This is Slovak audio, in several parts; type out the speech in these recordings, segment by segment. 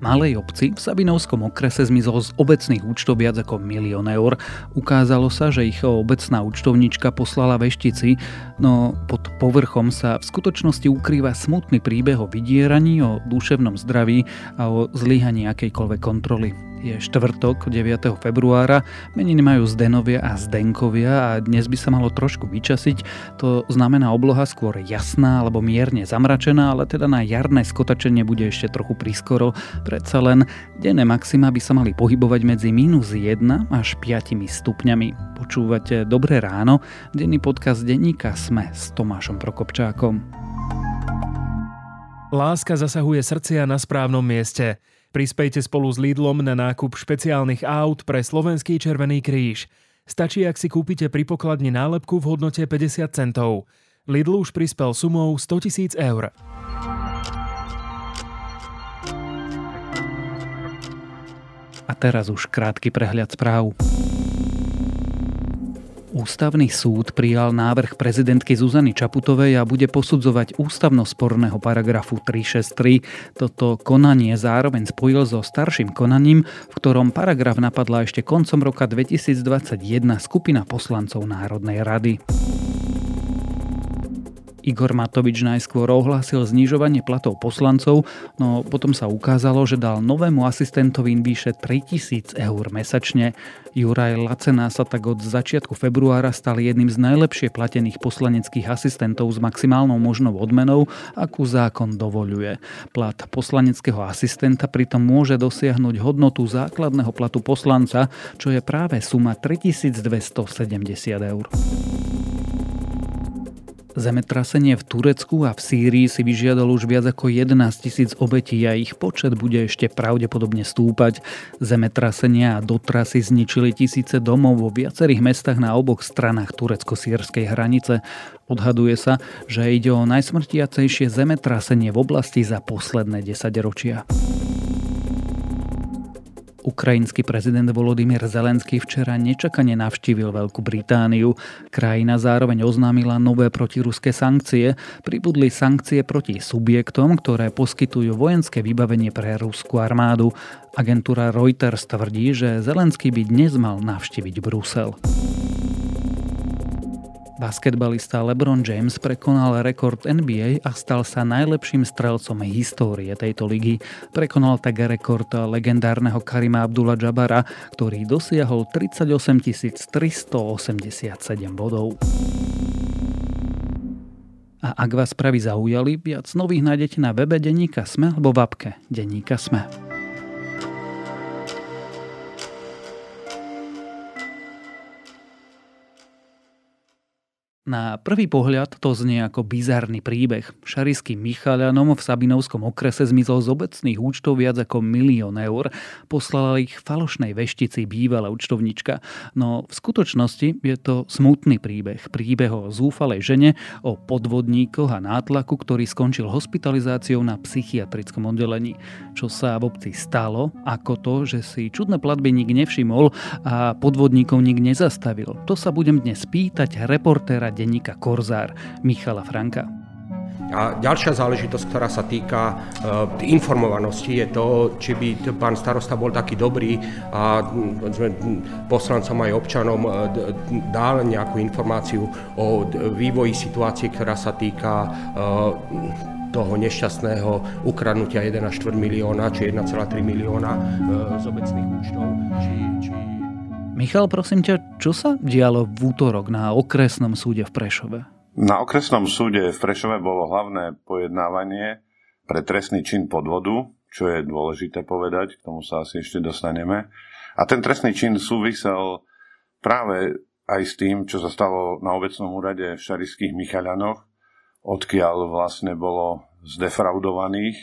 malej obci v Sabinovskom okrese zmizol z obecných účtov viac ako milión eur. Ukázalo sa, že ich obecná účtovnička poslala veštici, no pod povrchom sa v skutočnosti ukrýva smutný príbeh o vydieraní, o duševnom zdraví a o zlyhaní akejkoľvek kontroly. Je štvrtok 9. februára, meniny majú Zdenovia a Zdenkovia a dnes by sa malo trošku vyčasiť. To znamená obloha skôr jasná alebo mierne zamračená, ale teda na jarné skotačenie bude ešte trochu prískoro. Predsa len denné maxima by sa mali pohybovať medzi minus 1 až 5 stupňami. Počúvate Dobré ráno, denný podcast denníka Sme s Tomášom Prokopčákom. Láska zasahuje srdcia na správnom mieste. Prispejte spolu s Lidlom na nákup špeciálnych aut pre Slovenský Červený kríž. Stačí, ak si kúpite pri pokladni nálepku v hodnote 50 centov. Lidl už prispel sumou 100 tisíc eur. A teraz už krátky prehľad správ. Ústavný súd prijal návrh prezidentky Zuzany Čaputovej a bude posudzovať ústavno sporného paragrafu 363. Toto konanie zároveň spojil so starším konaním, v ktorom paragraf napadla ešte koncom roka 2021 skupina poslancov Národnej rady. Igor Matovič najskôr ohlásil znižovanie platov poslancov, no potom sa ukázalo, že dal novému asistentovi vyše 3000 eur mesačne. Juraj Lacena sa tak od začiatku februára stal jedným z najlepšie platených poslaneckých asistentov s maximálnou možnou odmenou, akú zákon dovoľuje. Plat poslaneckého asistenta pritom môže dosiahnuť hodnotu základného platu poslanca, čo je práve suma 3270 eur. Zemetrasenie v Turecku a v Sýrii si vyžiadalo už viac ako 11 tisíc obetí a ich počet bude ešte pravdepodobne stúpať. Zemetrasenia a dotrasy zničili tisíce domov vo viacerých mestách na oboch stranách turecko-sírskej hranice. Odhaduje sa, že ide o najsmrtiacejšie zemetrasenie v oblasti za posledné 10 ročia. Ukrajinský prezident Volodymyr Zelenský včera nečakane navštívil Veľkú Britániu. Krajina zároveň oznámila nové protiruské sankcie. Pribudli sankcie proti subjektom, ktoré poskytujú vojenské vybavenie pre ruskú armádu. Agentúra Reuters tvrdí, že Zelenský by dnes mal navštíviť Brusel. Basketbalista LeBron James prekonal rekord NBA a stal sa najlepším strelcom histórie tejto ligy. Prekonal tak rekord legendárneho Karima Abdullah Jabara, ktorý dosiahol 38 387 bodov. A ak vás pravy zaujali, viac nových nájdete na webe Deníka Sme alebo v apke Deníka Sme. Na prvý pohľad to znie ako bizarný príbeh. Šariský Michalianom v Sabinovskom okrese zmizol z obecných účtov viac ako milión eur. Poslala ich falošnej veštici bývalá účtovnička. No v skutočnosti je to smutný príbeh. Príbeh o zúfalej žene, o podvodníkoch a nátlaku, ktorý skončil hospitalizáciou na psychiatrickom oddelení. Čo sa v obci stalo, ako to, že si čudné platby nik nevšimol a podvodníkov nik nezastavil. To sa budem dnes pýtať reportéra denníka Korzár Michala Franka. A ďalšia záležitosť, ktorá sa týka e, informovanosti, je to, či by pán starosta bol taký dobrý a poslancom aj občanom e, dal nejakú informáciu o vývoji situácie, ktorá sa týka e, toho nešťastného ukradnutia 1,4 milióna či 1,3 milióna e, z obecných účtov. Či, či Michal, prosím ťa, čo sa dialo v útorok na okresnom súde v Prešove? Na okresnom súde v Prešove bolo hlavné pojednávanie pre trestný čin podvodu, čo je dôležité povedať, k tomu sa asi ešte dostaneme. A ten trestný čin súvisel práve aj s tým, čo sa stalo na obecnom úrade v Šarických Michalianoch, odkiaľ vlastne bolo zdefraudovaných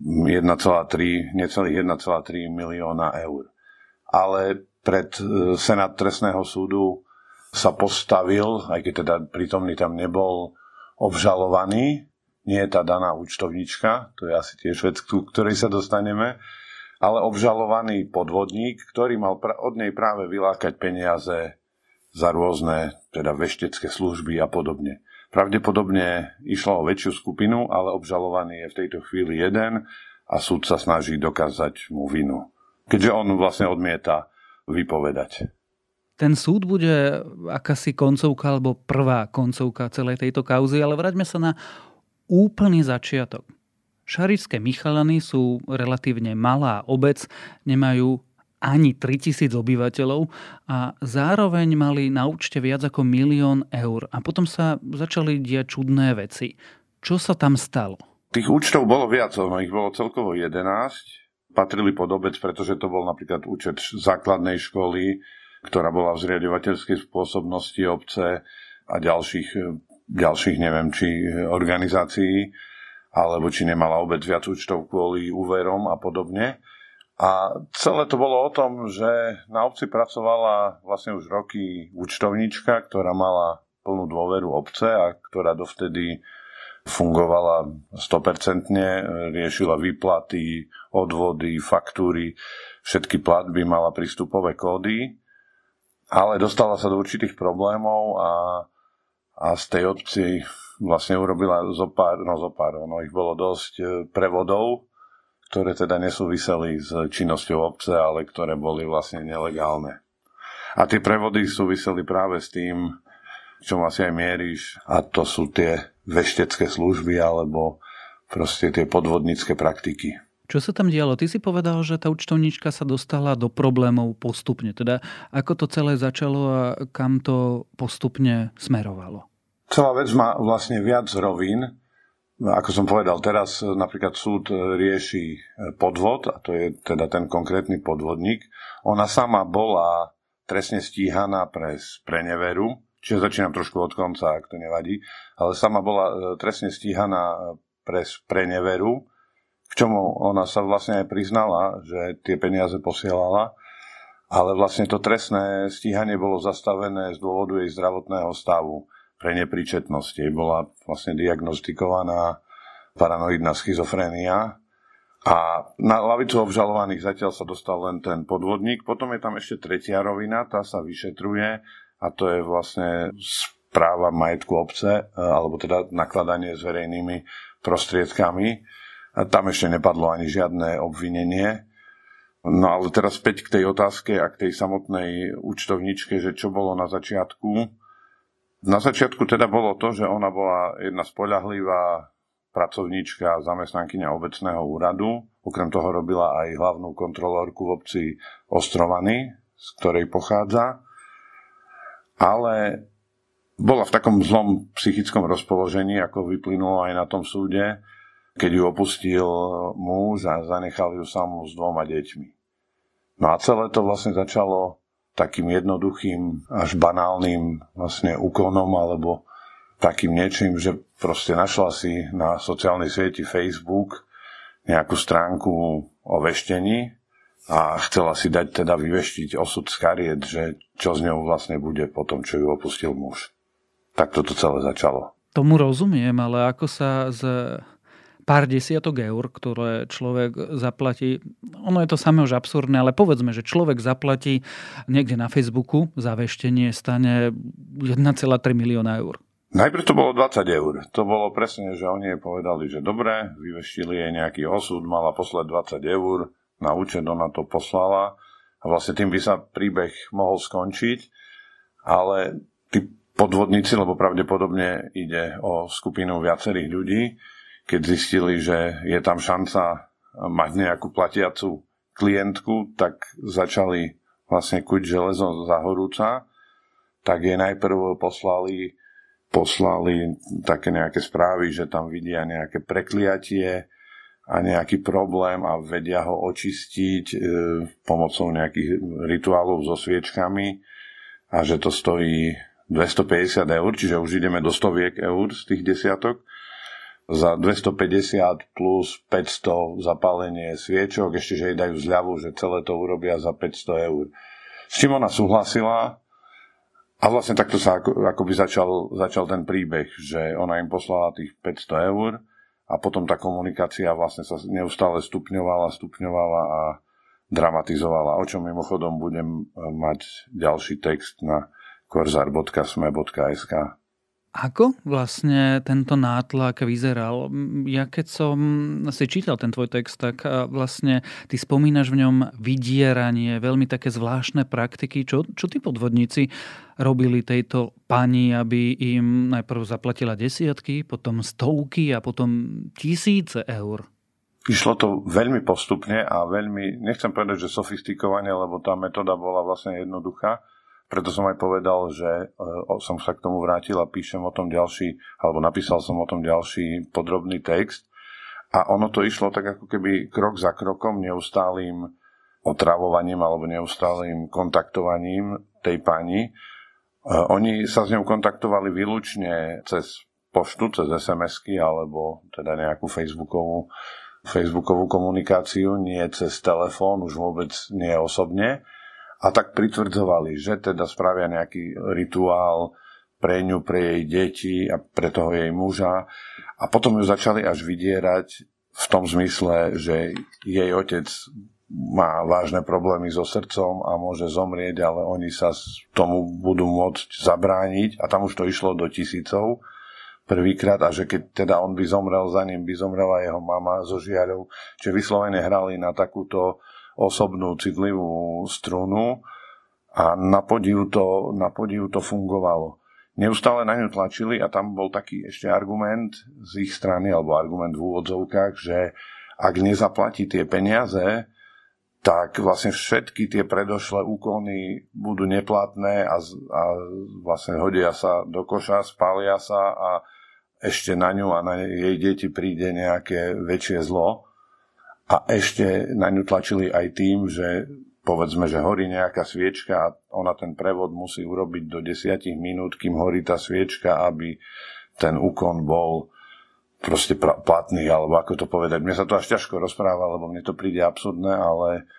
1,3, necelých 1,3 milióna eur. Ale pred e, Senát trestného súdu sa postavil, aj keď teda prítomný tam nebol, obžalovaný. Nie je tá daná účtovnička, to je asi tiež vec, k ktorej sa dostaneme, ale obžalovaný podvodník, ktorý mal od nej práve vylákať peniaze za rôzne teda veštecké služby a podobne. Pravdepodobne išlo o väčšiu skupinu, ale obžalovaný je v tejto chvíli jeden a súd sa snaží dokázať mu vinu. Keďže on vlastne odmieta vypovedať. Ten súd bude akási koncovka alebo prvá koncovka celej tejto kauzy, ale vráťme sa na úplný začiatok. Šarišské Michalany sú relatívne malá obec, nemajú ani 3000 obyvateľov a zároveň mali na účte viac ako milión eur. A potom sa začali diať čudné veci. Čo sa tam stalo? Tých účtov bolo viac, no ich bolo celkovo 11. Patrili pod obec, pretože to bol napríklad účet základnej školy, ktorá bola v zriadovateľskej spôsobnosti obce a ďalších, ďalších neviem, či organizácií, alebo či nemala obec viac účtov kvôli úverom a podobne. A celé to bolo o tom, že na obci pracovala vlastne už roky účtovníčka, ktorá mala plnú dôveru obce a ktorá dovtedy fungovala 100%, riešila výplaty, odvody, faktúry, všetky platby, mala prístupové kódy ale dostala sa do určitých problémov a, a z tej obci vlastne urobila zo pár, no zo pár, no ich bolo dosť e, prevodov, ktoré teda nesúviseli s činnosťou obce, ale ktoré boli vlastne nelegálne. A tie prevody súviseli práve s tým, čo asi aj mieríš, a to sú tie veštecké služby alebo proste tie podvodnícke praktiky. Čo sa tam dialo? Ty si povedal, že tá účtovníčka sa dostala do problémov postupne. Teda ako to celé začalo a kam to postupne smerovalo? Celá vec má vlastne viac rovín. Ako som povedal, teraz napríklad súd rieši podvod, a to je teda ten konkrétny podvodník. Ona sama bola trestne stíhaná pre preneveru, čiže začínam trošku od konca, ak to nevadí, ale sama bola e, trestne stíhaná pre preneveru, k čomu ona sa vlastne aj priznala, že tie peniaze posielala, ale vlastne to trestné stíhanie bolo zastavené z dôvodu jej zdravotného stavu pre nepríčetnosť. Jej bola vlastne diagnostikovaná paranoidná schizofrénia a na lavicu obžalovaných zatiaľ sa dostal len ten podvodník. Potom je tam ešte tretia rovina, tá sa vyšetruje a to je vlastne správa majetku obce, alebo teda nakladanie s verejnými prostriedkami a tam ešte nepadlo ani žiadne obvinenie. No ale teraz späť k tej otázke a k tej samotnej účtovničke, že čo bolo na začiatku. Na začiatku teda bolo to, že ona bola jedna spoľahlivá pracovníčka, zamestnankyňa obecného úradu. Okrem toho robila aj hlavnú kontrolórku v obci Ostrovany, z ktorej pochádza. Ale bola v takom zlom psychickom rozpoložení, ako vyplynulo aj na tom súde, keď ju opustil muž a zanechal ju samú s dvoma deťmi. No a celé to vlastne začalo takým jednoduchým až banálnym vlastne úkonom alebo takým niečím, že proste našla si na sociálnej sieti Facebook nejakú stránku o veštení a chcela si dať teda vyveštiť osud z kariet, že čo z ňou vlastne bude po tom, čo ju opustil muž. Tak toto celé začalo. Tomu rozumiem, ale ako sa z pár desiatok eur, ktoré človek zaplatí. Ono je to samé už absurdné, ale povedzme, že človek zaplatí niekde na Facebooku za veštenie stane 1,3 milióna eur. Najprv to bolo 20 eur. To bolo presne, že oni jej povedali, že dobre, vyveštili jej nejaký osud, mala poslať 20 eur, na účet ona to poslala a vlastne tým by sa príbeh mohol skončiť, ale tí podvodníci, lebo pravdepodobne ide o skupinu viacerých ľudí, keď zistili, že je tam šanca mať nejakú platiacu klientku, tak začali vlastne kuť železo za horúca, tak jej najprv poslali, poslali také nejaké správy, že tam vidia nejaké prekliatie a nejaký problém a vedia ho očistiť e, pomocou nejakých rituálov so sviečkami a že to stojí 250 eur, čiže už ideme do stoviek eur z tých desiatok. Za 250 plus 500 zapálenie sviečok, ešte, že jej dajú zľavu, že celé to urobia za 500 eur. S čím ona súhlasila? A vlastne takto sa ako, akoby začal, začal ten príbeh, že ona im poslala tých 500 eur a potom tá komunikácia vlastne sa neustále stupňovala, stupňovala a dramatizovala, o čom mimochodom budem mať ďalší text na korzar.sme.sk. Ako vlastne tento nátlak vyzeral? Ja keď som si čítal ten tvoj text, tak vlastne ty spomínaš v ňom vydieranie, veľmi také zvláštne praktiky. Čo, čo tí podvodníci robili tejto pani, aby im najprv zaplatila desiatky, potom stovky a potom tisíce eur? Išlo to veľmi postupne a veľmi, nechcem povedať, že sofistikovane, lebo tá metóda bola vlastne jednoduchá preto som aj povedal, že e, som sa k tomu vrátil a píšem o tom ďalší, alebo napísal som o tom ďalší podrobný text. A ono to išlo tak ako keby krok za krokom, neustálým otravovaním alebo neustálým kontaktovaním tej pani. E, oni sa s ňou kontaktovali výlučne cez poštu, cez SMS-ky alebo teda nejakú Facebookovú, Facebookovú komunikáciu, nie cez telefón, už vôbec nie osobne a tak pritvrdzovali, že teda spravia nejaký rituál pre ňu, pre jej deti a pre toho jej muža. A potom ju začali až vydierať v tom zmysle, že jej otec má vážne problémy so srdcom a môže zomrieť, ale oni sa tomu budú môcť zabrániť a tam už to išlo do tisícov prvýkrát a že keď teda on by zomrel, za ním by zomrela jeho mama so žiarou, čiže vyslovene hrali na takúto osobnú citlivú strunu a na podiu to, na podiu to fungovalo. Neustále na ňu tlačili a tam bol taký ešte argument z ich strany, alebo argument v úvodzovkách, že ak nezaplatí tie peniaze, tak vlastne všetky tie predošlé úkony budú neplatné a, a vlastne hodia sa do koša, spália sa a ešte na ňu a na jej deti príde nejaké väčšie zlo a ešte na ňu tlačili aj tým, že povedzme, že horí nejaká sviečka a ona ten prevod musí urobiť do 10 minút, kým horí tá sviečka, aby ten úkon bol proste platný, alebo ako to povedať. Mne sa to až ťažko rozpráva, lebo mne to príde absurdné, ale,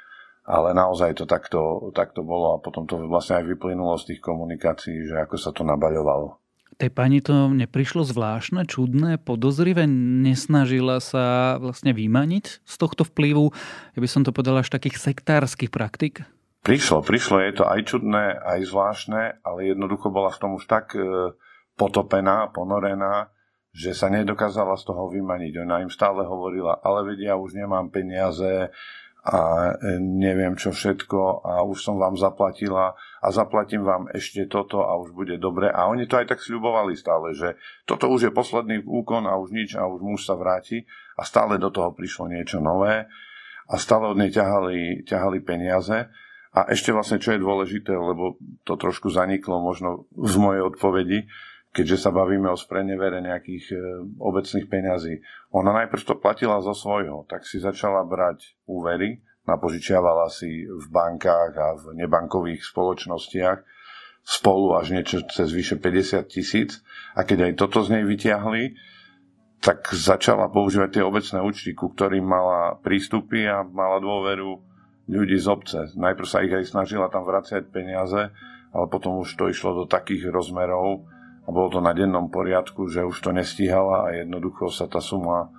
ale naozaj to takto, takto bolo a potom to vlastne aj vyplynulo z tých komunikácií, že ako sa to nabaľovalo tej pani to neprišlo zvláštne, čudné, podozrivé? Nesnažila sa vlastne vymaniť z tohto vplyvu, ja by som to povedal, až takých sektárskych praktik? Prišlo, prišlo, je to aj čudné, aj zvláštne, ale jednoducho bola v tom už tak e, potopená, ponorená, že sa nedokázala z toho vymaniť. Ona im stále hovorila, ale vedia, už nemám peniaze, a e, neviem čo všetko a už som vám zaplatila a zaplatím vám ešte toto a už bude dobre. A oni to aj tak sľubovali stále, že toto už je posledný úkon a už nič a už muž sa vráti a stále do toho prišlo niečo nové a stále od nej ťahali, ťahali peniaze. A ešte vlastne, čo je dôležité, lebo to trošku zaniklo možno z mojej odpovedi, keďže sa bavíme o sprenevere nejakých e, obecných peňazí. Ona najprv to platila zo svojho, tak si začala brať úvery, napožičiavala si v bankách a v nebankových spoločnostiach spolu až niečo cez vyše 50 tisíc a keď aj toto z nej vyťahli, tak začala používať tie obecné účty, ku ktorým mala prístupy a mala dôveru ľudí z obce. Najprv sa ich aj snažila tam vraciať peniaze, ale potom už to išlo do takých rozmerov, a bolo to na dennom poriadku, že už to nestíhala a jednoducho sa tá suma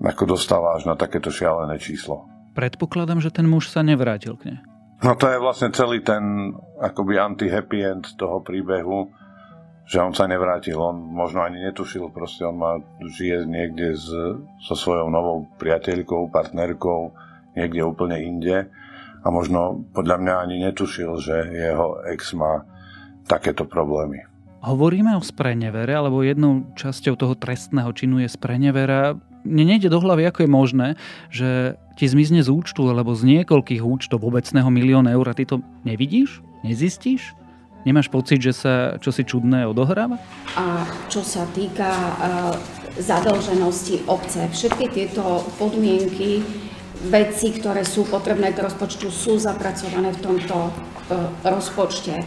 ako dostala až na takéto šialené číslo. Predpokladám, že ten muž sa nevrátil k nej. No to je vlastne celý ten akoby anti-happy end toho príbehu, že on sa nevrátil, on možno ani netušil, proste on má, žije niekde s, so svojou novou priateľkou, partnerkou, niekde úplne inde a možno podľa mňa ani netušil, že jeho ex má takéto problémy. Hovoríme o sprenevere, alebo jednou časťou toho trestného činu je sprenevera. Mne nejde do hlavy, ako je možné, že ti zmizne z účtu alebo z niekoľkých účtov obecného milióna eur a ty to nevidíš? Nezistíš? Nemáš pocit, že sa čosi čudné odohráva? A čo sa týka uh, zadlženosti obce, všetky tieto podmienky veci, ktoré sú potrebné k rozpočtu, sú zapracované v tomto e, rozpočte.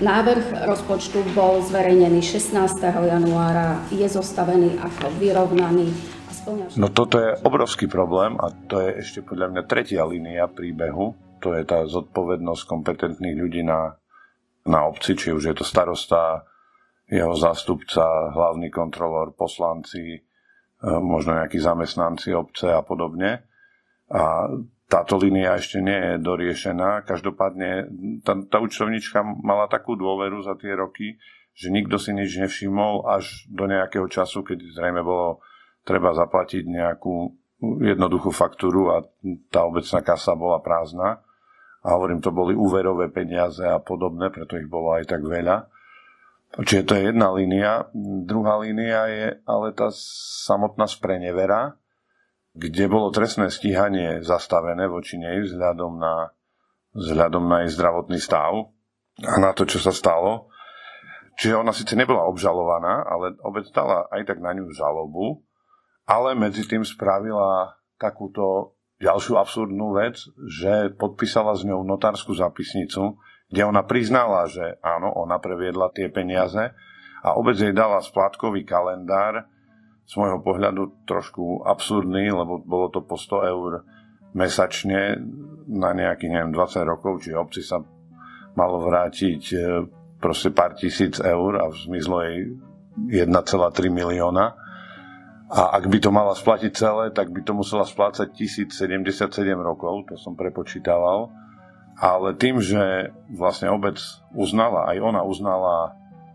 Návrh rozpočtu bol zverejnený 16. januára, je zostavený ako vyrovnaný. No toto je obrovský problém a to je ešte podľa mňa tretia línia príbehu. To je tá zodpovednosť kompetentných ľudí na, na obci, či už je to starosta, jeho zástupca, hlavný kontrolór, poslanci, e, možno nejakí zamestnanci obce a podobne a táto línia ešte nie je doriešená. Každopádne tá, tá účtovnička mala takú dôveru za tie roky, že nikto si nič nevšimol až do nejakého času, keď zrejme bolo treba zaplatiť nejakú jednoduchú faktúru a tá obecná kasa bola prázdna. A hovorím, to boli úverové peniaze a podobné, preto ich bolo aj tak veľa. Čiže to je jedna línia. Druhá línia je ale tá samotná sprenevera, kde bolo trestné stíhanie zastavené voči nej vzhľadom na, vzhľadom na jej zdravotný stav a na to, čo sa stalo. Čiže ona síce nebola obžalovaná, ale obec dala aj tak na ňu žalobu, ale medzi tým spravila takúto ďalšiu absurdnú vec, že podpísala s ňou notárskú zapisnicu, kde ona priznala, že áno, ona previedla tie peniaze a obec jej dala splátkový kalendár, z môjho pohľadu trošku absurdný, lebo bolo to po 100 eur mesačne na nejakých, neviem, 20 rokov, čiže obci sa malo vrátiť e, proste pár tisíc eur a zmizlo jej 1,3 milióna. A ak by to mala splatiť celé, tak by to musela splácať 1077 rokov, to som prepočítaval. Ale tým, že vlastne obec uznala, aj ona uznala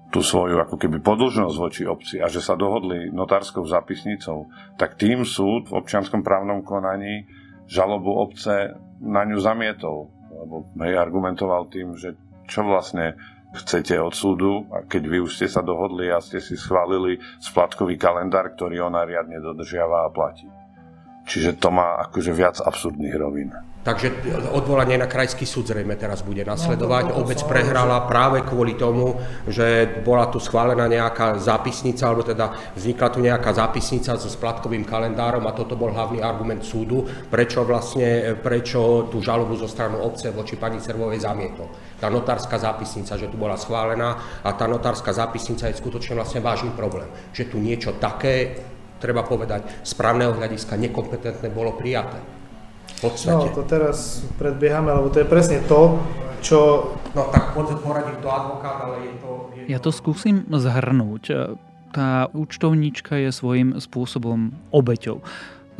tú svoju ako keby podlžnosť voči obci a že sa dohodli notárskou zápisnicou, tak tým súd v občianskom právnom konaní žalobu obce na ňu zamietol, lebo hej, argumentoval tým, že čo vlastne chcete od súdu, a keď vy už ste sa dohodli a ste si schválili splatkový kalendár, ktorý ona riadne dodržiava a platí. Čiže to má akože viac absurdných rovín. Takže odvolanie na krajský súd zrejme teraz bude nasledovať. No, Obec prehrala práve kvôli tomu, že bola tu schválená nejaká zápisnica, alebo teda vznikla tu nejaká zápisnica so splatkovým kalendárom a toto bol hlavný argument súdu, prečo vlastne, prečo tú žalobu zo stranu obce voči pani Servovej zamietol. Tá notárska zápisnica, že tu bola schválená a tá notárska zápisnica je skutočne vlastne vážny problém. Že tu niečo také, treba povedať, správneho hľadiska nekompetentné bolo prijaté podstate. No, to teraz predbiehame, lebo to je presne to, čo... No tak poradím to advokát, ale je to... Je ja to skúsim zhrnúť. Tá účtovníčka je svojím spôsobom obeťou.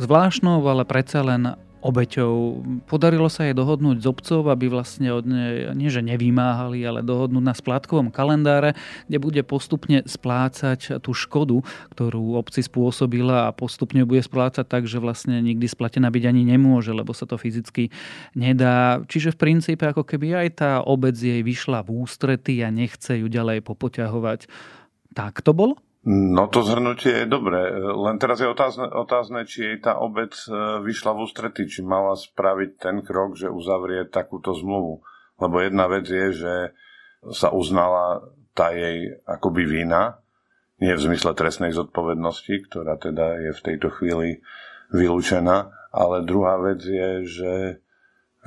Zvláštnou, ale predsa len obeťou. Podarilo sa jej dohodnúť s obcov, aby vlastne od nej, nie že nevymáhali, ale dohodnúť na splátkovom kalendáre, kde bude postupne splácať tú škodu, ktorú obci spôsobila a postupne bude splácať tak, že vlastne nikdy splatená byť ani nemôže, lebo sa to fyzicky nedá. Čiže v princípe ako keby aj tá obec jej vyšla v ústrety a nechce ju ďalej popoťahovať. Tak to bolo? No to zhrnutie je dobré, len teraz je otázne, otázne či jej tá obec e, vyšla v ústrety, či mala spraviť ten krok, že uzavrie takúto zmluvu. Lebo jedna vec je, že sa uznala tá jej akoby vína, nie v zmysle trestnej zodpovednosti, ktorá teda je v tejto chvíli vylúčená, ale druhá vec je, že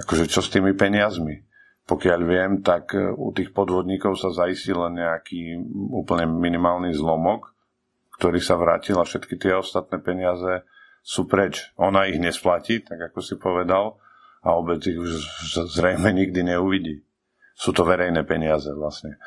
akože čo s tými peniazmi? Pokiaľ viem, tak e, u tých podvodníkov sa zaistil len nejaký úplne minimálny zlomok, ktorý sa vrátil a všetky tie ostatné peniaze sú preč. Ona ich nesplatí, tak ako si povedal, a obec ich už zrejme nikdy neuvidí. Sú to verejné peniaze vlastne.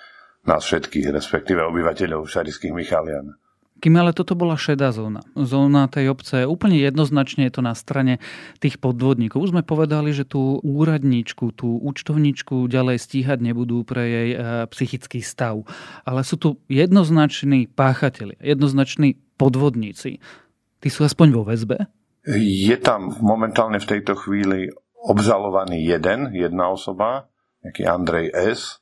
Nás všetkých, respektíve obyvateľov Šarických Michalian. Kým ale toto bola šedá zóna. Zóna tej obce, úplne jednoznačne je to na strane tých podvodníkov. Už sme povedali, že tú úradníčku, tú účtovníčku ďalej stíhať nebudú pre jej e, psychický stav. Ale sú tu jednoznační páchatelia, jednoznační podvodníci. Tí sú aspoň vo väzbe? Je tam momentálne v tejto chvíli obžalovaný jeden, jedna osoba, nejaký Andrej S.,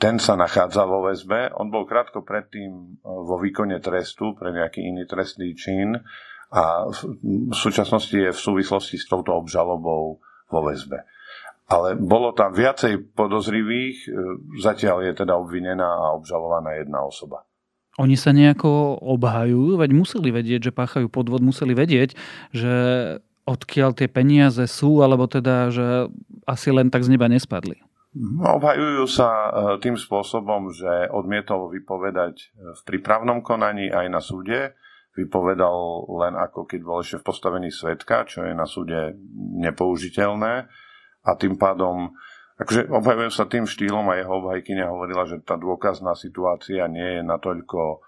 ten sa nachádza vo väzbe. On bol krátko predtým e, vo výkone trestu pre nejaký iný trestný čin a v súčasnosti je v súvislosti s touto obžalobou vo väzbe. Ale bolo tam viacej podozrivých, e, zatiaľ je teda obvinená a obžalovaná jedna osoba. Oni sa nejako obhajujú, veď museli vedieť, že páchajú podvod, museli vedieť, že odkiaľ tie peniaze sú, alebo teda, že asi len tak z neba nespadli. No, obhajujú sa e, tým spôsobom, že odmietol vypovedať e, v prípravnom konaní aj na súde. Vypovedal len ako keď bol ešte v postavení svetka, čo je na súde nepoužiteľné. A tým pádom, akože obhajujú sa tým štýlom a jeho obhajkyňa hovorila, že tá dôkazná situácia nie je natoľko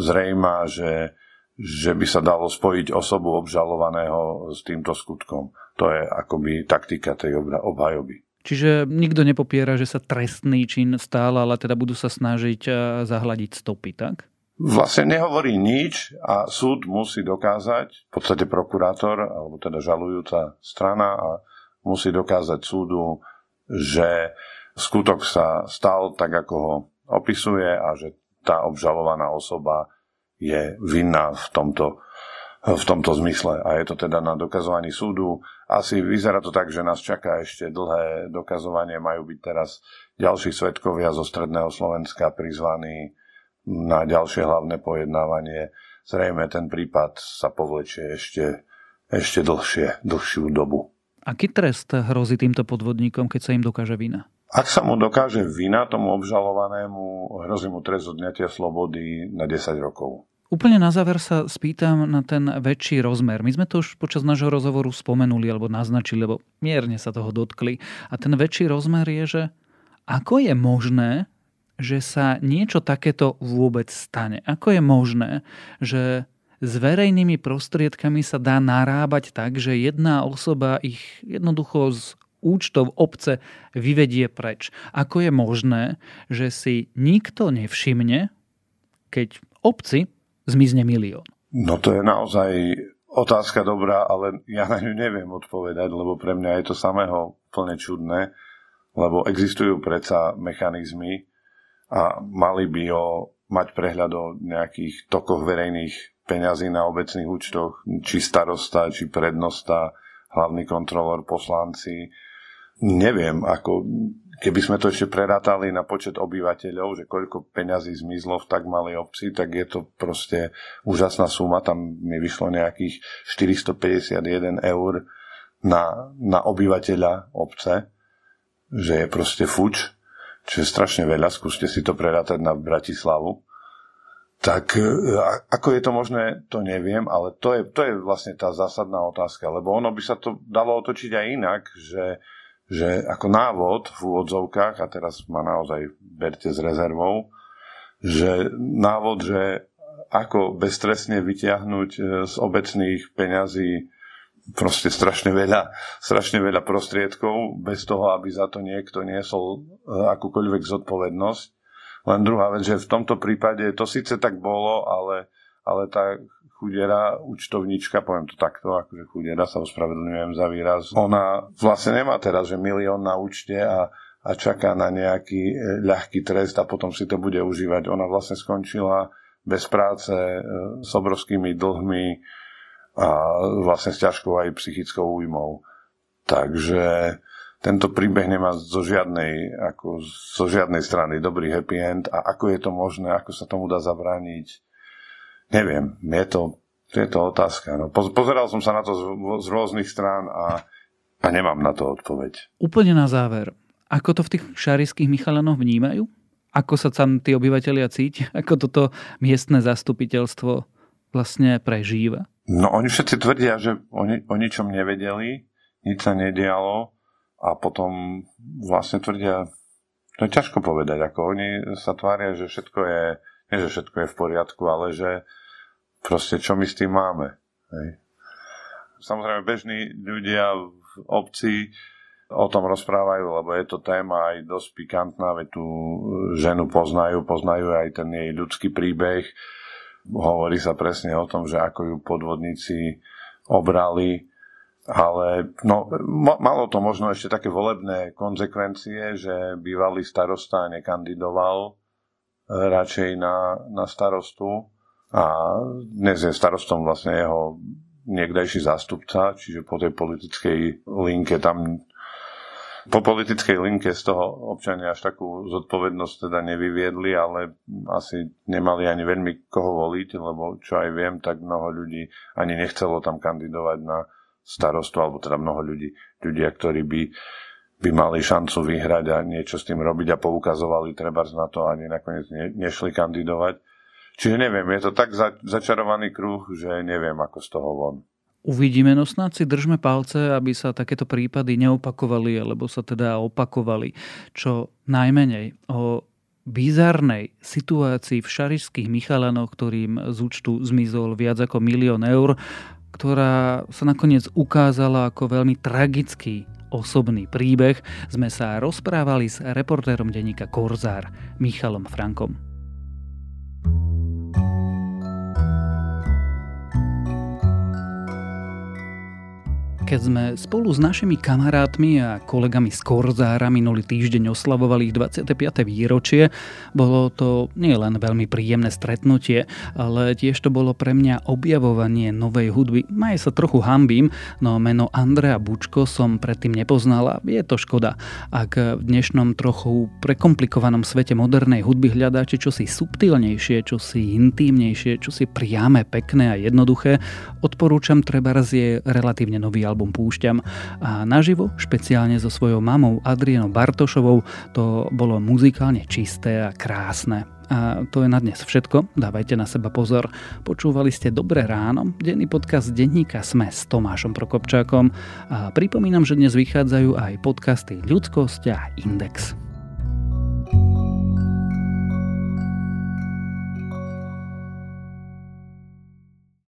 zrejmá, že, že by sa dalo spojiť osobu obžalovaného s týmto skutkom. To je akoby taktika tej obhajoby. Čiže nikto nepopiera, že sa trestný čin stál, ale teda budú sa snažiť eh, zahľadiť stopy, tak? Vlastne nehovorí nič a súd musí dokázať, v podstate prokurátor, alebo teda žalujúca strana a musí dokázať súdu, že skutok sa stal tak, ako ho opisuje a že tá obžalovaná osoba je vinná v tomto, v tomto zmysle. A je to teda na dokazovaní súdu. Asi vyzerá to tak, že nás čaká ešte dlhé dokazovanie. Majú byť teraz ďalší svetkovia zo Stredného Slovenska prizvaní na ďalšie hlavné pojednávanie. Zrejme ten prípad sa povlečie ešte, ešte dlhšie, dlhšiu dobu. Aký trest hrozí týmto podvodníkom, keď sa im dokáže vina? Ak sa mu dokáže vina tomu obžalovanému, hrozí mu trest odňatia slobody na 10 rokov. Úplne na záver sa spýtam na ten väčší rozmer. My sme to už počas nášho rozhovoru spomenuli alebo naznačili, lebo mierne sa toho dotkli. A ten väčší rozmer je, že ako je možné, že sa niečo takéto vôbec stane? Ako je možné, že s verejnými prostriedkami sa dá narábať tak, že jedna osoba ich jednoducho z účtov obce vyvedie preč. Ako je možné, že si nikto nevšimne, keď obci zmizne milión? No to je naozaj otázka dobrá, ale ja na ňu neviem odpovedať, lebo pre mňa je to samého plne čudné, lebo existujú predsa mechanizmy a mali by ho mať prehľad o nejakých tokoch verejných peňazí na obecných účtoch, či starosta, či prednosta, hlavný kontrolór, poslanci. Neviem, ako Keby sme to ešte prerátali na počet obyvateľov, že koľko peňazí zmizlo v tak malej obci, tak je to proste úžasná suma. Tam mi vyšlo nejakých 451 eur na, na obyvateľa obce, že je proste fuč, čo je strašne veľa. Skúste si to prerátať na Bratislavu. Tak e, ako je to možné, to neviem, ale to je, to je vlastne tá zásadná otázka, lebo ono by sa to dalo otočiť aj inak, že že ako návod v úvodzovkách, a teraz ma naozaj berte s rezervou, že návod, že ako bezstresne vyťahnuť e, z obecných peňazí proste strašne veľa, strašne veľa prostriedkov, bez toho, aby za to niekto niesol e, akúkoľvek zodpovednosť. Len druhá vec, že v tomto prípade to síce tak bolo, ale, ale tá chudera účtovnička, poviem to takto, akože chudera sa ospravedlňujem za výraz, ona vlastne nemá teraz, že milión na účte a, a čaká na nejaký e, ľahký trest a potom si to bude užívať. Ona vlastne skončila bez práce, e, s obrovskými dlhmi a vlastne s ťažkou aj psychickou újmou. Takže tento príbeh nemá zo žiadnej, ako zo žiadnej strany dobrý happy end a ako je to možné, ako sa tomu dá zabrániť, Neviem, je to, je to otázka. No, pozeral som sa na to z, z rôznych strán a, a nemám na to odpoveď. Úplne na záver. Ako to v tých šarických Michalanoch vnímajú? Ako sa tam tí obyvateľia cítia? Ako toto miestne zastupiteľstvo vlastne prežíva? No oni všetci tvrdia, že oni o ničom nevedeli, nič sa nedialo a potom vlastne tvrdia, to je ťažko povedať, ako oni sa tvária, že všetko je, nie že všetko je v poriadku, ale že proste čo my s tým máme. Hej. Samozrejme, bežní ľudia v obci o tom rozprávajú, lebo je to téma aj dosť pikantná, veď tú ženu poznajú, poznajú aj ten jej ľudský príbeh. Hovorí sa presne o tom, že ako ju podvodníci obrali, ale no, malo to možno ešte také volebné konsekvencie, že bývalý starosta nekandidoval eh, radšej na, na starostu a dnes je starostom vlastne jeho niekdajší zástupca, čiže po tej politickej linke tam po politickej linke z toho občania až takú zodpovednosť teda nevyviedli, ale asi nemali ani veľmi koho voliť, lebo čo aj viem, tak mnoho ľudí ani nechcelo tam kandidovať na starostu, alebo teda mnoho ľudí, ľudia, ktorí by, by mali šancu vyhrať a niečo s tým robiť a poukazovali treba na to, ani nakoniec ne, nešli kandidovať. Čiže neviem, je to tak za, začarovaný kruh, že neviem, ako z toho von. Uvidíme, no snad si držme palce, aby sa takéto prípady neopakovali, alebo sa teda opakovali. Čo najmenej o bizarnej situácii v šarišských Michalanoch, ktorým z účtu zmizol viac ako milión eur, ktorá sa nakoniec ukázala ako veľmi tragický osobný príbeh, sme sa rozprávali s reportérom denníka Korzár Michalom Frankom. Keď sme spolu s našimi kamarátmi a kolegami z Korzára minulý týždeň oslavovali ich 25. výročie, bolo to nielen veľmi príjemné stretnutie, ale tiež to bolo pre mňa objavovanie novej hudby. Maj sa trochu hambím, no meno Andrea Bučko som predtým nepoznala, je to škoda. Ak v dnešnom trochu prekomplikovanom svete modernej hudby hľadáte čosi subtilnejšie, čosi intímnejšie, čosi priame, pekné a jednoduché, odporúčam treba je relatívne nový album púšťam. A naživo, špeciálne so svojou mamou Adrienou Bartošovou, to bolo muzikálne čisté a krásne. A to je na dnes všetko, dávajte na seba pozor. Počúvali ste Dobré ráno, denný podcast denníka Sme s Tomášom Prokopčákom a pripomínam, že dnes vychádzajú aj podcasty Ľudskosť a Index.